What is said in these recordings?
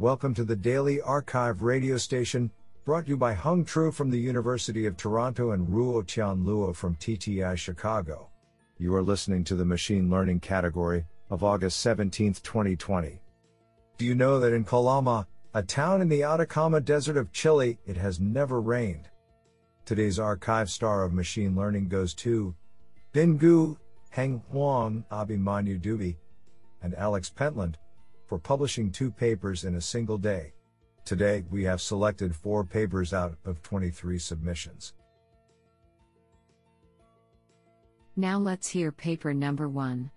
Welcome to the Daily arXiv radio station, brought to you by Hung Tru from the University of Toronto and Ruo Tian Luo from TTI Chicago. You are listening to the Machine Learning category of August 17, 2020. Do you know that in Calama, a town in the Atacama Desert of Chile, it has never rained? Today's arXiv star of machine learning goes to Bin Gu, Heng Huang, Abhimanyu Dubey, and Alex Pentland for publishing two papers in a single day. Today, we have selected four papers out of 23 submissions. Now let's hear paper number one.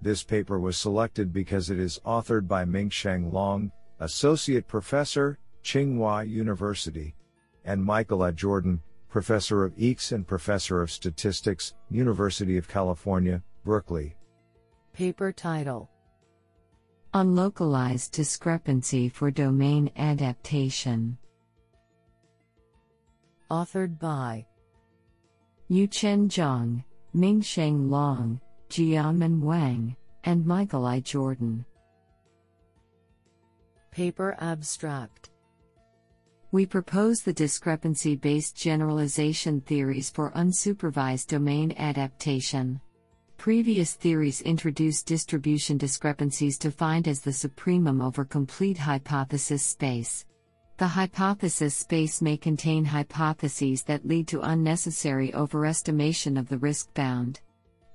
This paper was selected because it is authored by Mingsheng Long, Associate Professor, Tsinghua University, and Michael A. Jordan, Professor of EECS and Professor of Statistics, University of California, Berkeley. Paper title On Localized discrepancy for domain adaptation. Authored by Yuchen Zhang, Mingsheng Long, Jianmin Wang, and Michael I. Jordan. Paper Abstract We propose the discrepancy based generalization theories for unsupervised domain adaptation. Previous theories introduce distribution discrepancies defined as the supremum over complete hypothesis space. The hypothesis space may contain hypotheses that lead to unnecessary overestimation of the risk bound.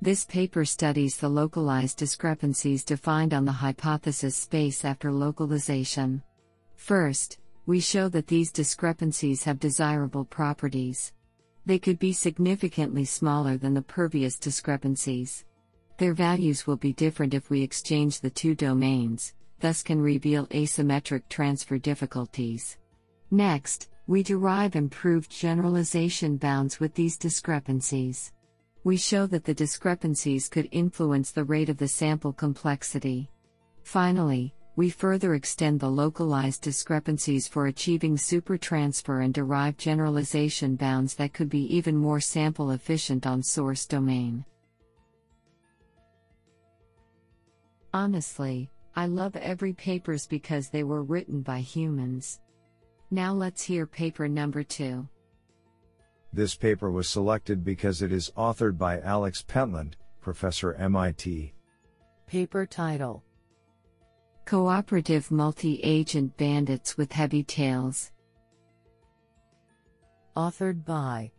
This paper studies the localized discrepancies defined on the hypothesis space after localization. First, we show that these discrepancies have desirable properties. They could be significantly smaller than the previous discrepancies. Their values will be different if we exchange the two domains, thus can reveal asymmetric transfer difficulties. Next, we derive improved generalization bounds with these discrepancies. We show that the discrepancies could influence the rate of the sample complexity. Finally, we further extend the localized discrepancies for achieving supertransfer and derive generalization bounds that could be even more sample efficient on source domain. Honestly, I love every papers because they were written by humans. Now let's hear paper number 2. This paper was selected because it is authored by Alex Pentland, professor MIT. Paper title Cooperative Multi Agent Bandits with Heavy Tails. Authored by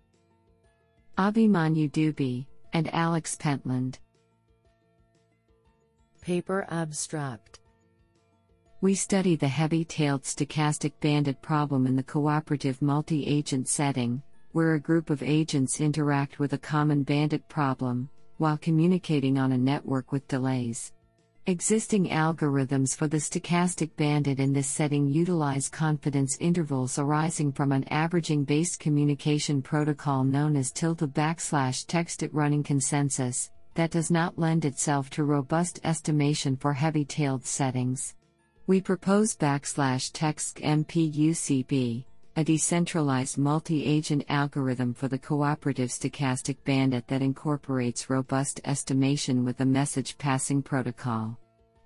Abhimanyu Dubey and Alex Pentland. Paper Abstract We study the heavy tailed stochastic bandit problem in the cooperative multi agent setting, where a group of agents interact with a common bandit problem, while communicating on a network with delays. Existing algorithms for the stochastic bandit in this setting utilize confidence intervals arising from an averaging based communication protocol known as tilde backslash texted running consensus, that does not lend itself to robust estimation for heavy tailed settings. We propose backslash text MPUCB, a decentralized multi agent algorithm for the cooperative stochastic bandit that incorporates robust estimation with a message passing protocol.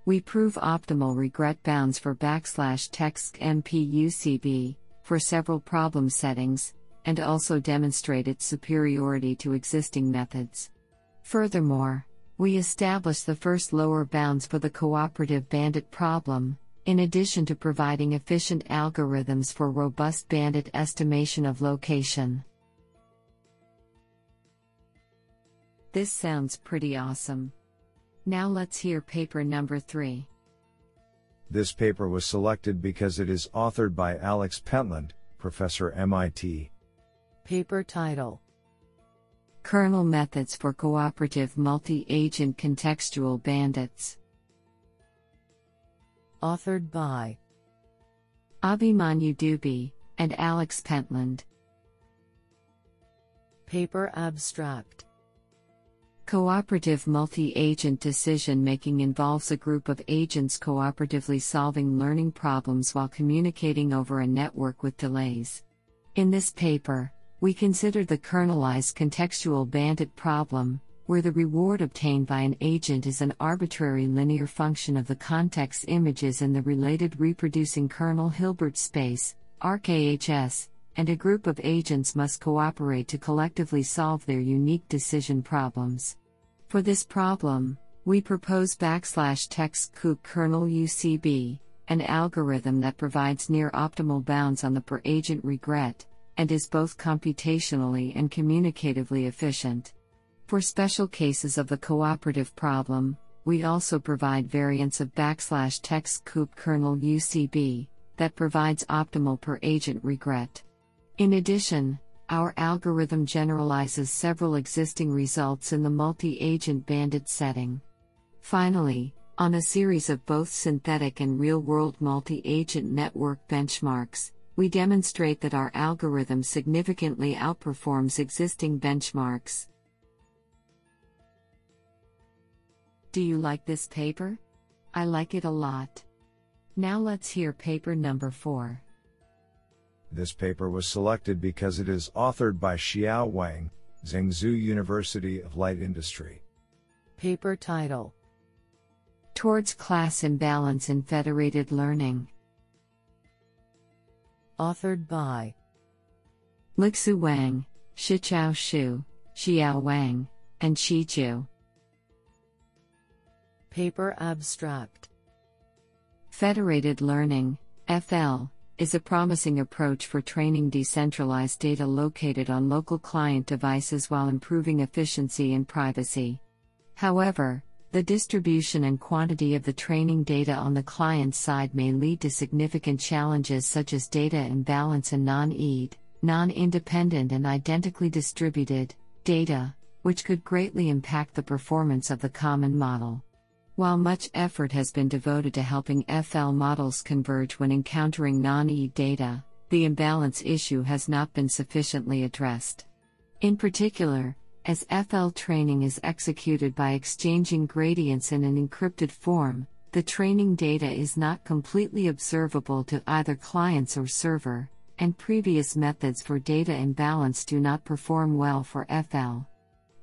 We prove optimal regret bounds for backslash text MPUCB for several problem settings, and also demonstrate its superiority to existing methods. Furthermore, we establish the first lower bounds for the cooperative bandit problem, in addition to providing efficient algorithms for robust bandit estimation of location. This sounds pretty awesome. Now let's hear paper number 3. This paper was selected because it is authored by Alex Pentland, professor MIT. Paper title Kernel Methods for Cooperative Multi Agent Contextual Bandits. Authored by Abhimanyu Dubey and Alex Pentland. Paper Abstract Cooperative multi agent decision making involves a group of agents cooperatively solving learning problems while communicating over a network with delays. In this paper, we consider the kernelized contextual bandit problem, where the reward obtained by an agent is an arbitrary linear function of the context images in the related reproducing kernel Hilbert space, RKHS, and a group of agents must cooperate to collectively solve their unique decision problems. For this problem, we propose backslash text Coop kernel UCB, an algorithm that provides near optimal bounds on the per agent regret, and is both computationally and communicatively efficient. For special cases of the cooperative problem, we also provide variants of backslash text Coop kernel UCB that provides optimal per agent regret. In addition, our algorithm generalizes several existing results in the multi agent bandit setting. Finally, on a series of both synthetic and real world multi agent network benchmarks, we demonstrate that our algorithm significantly outperforms existing benchmarks. Do you like this paper? I like it a lot. Now let's hear paper number 4. This paper was selected because it is authored by Xiao Wang, Zhengzhou University of Light Industry. Paper title Towards Class Imbalance in Federated Learning. Authored by Lixu Wang, Shichao Xu, Xiao Wang, and Qi Zhu. Paper Abstract Federated Learning, FL, is a promising approach for training decentralized data located on local client devices while improving efficiency and privacy. However, the distribution and quantity of the training data on the client side may lead to significant challenges such as data imbalance and non IID, non independent and identically distributed data, which could greatly impact the performance of the common model. While much effort has been devoted to helping FL models converge when encountering non E data, the imbalance issue has not been sufficiently addressed. In particular, as FL training is executed by exchanging gradients in an encrypted form, the training data is not completely observable to either clients or server, and previous methods for data imbalance do not perform well for FL.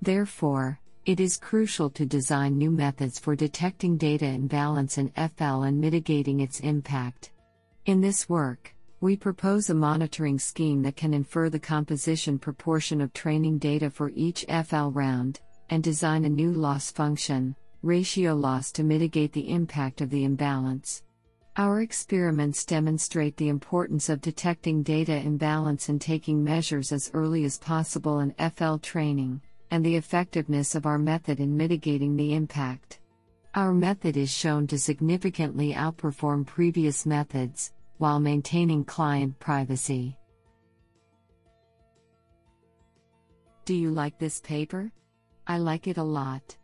Therefore, it is crucial to design new methods for detecting data imbalance in FL and mitigating its impact. In this work, we propose a monitoring scheme that can infer the composition proportion of training data for each FL round, and design a new loss function, ratio loss to mitigate the impact of the imbalance. Our experiments demonstrate the importance of detecting data imbalance and taking measures as early as possible in FL training, and the effectiveness of our method in mitigating the impact. Our method is shown to significantly outperform previous methods, while maintaining client privacy. Do you like this paper? I like it a lot.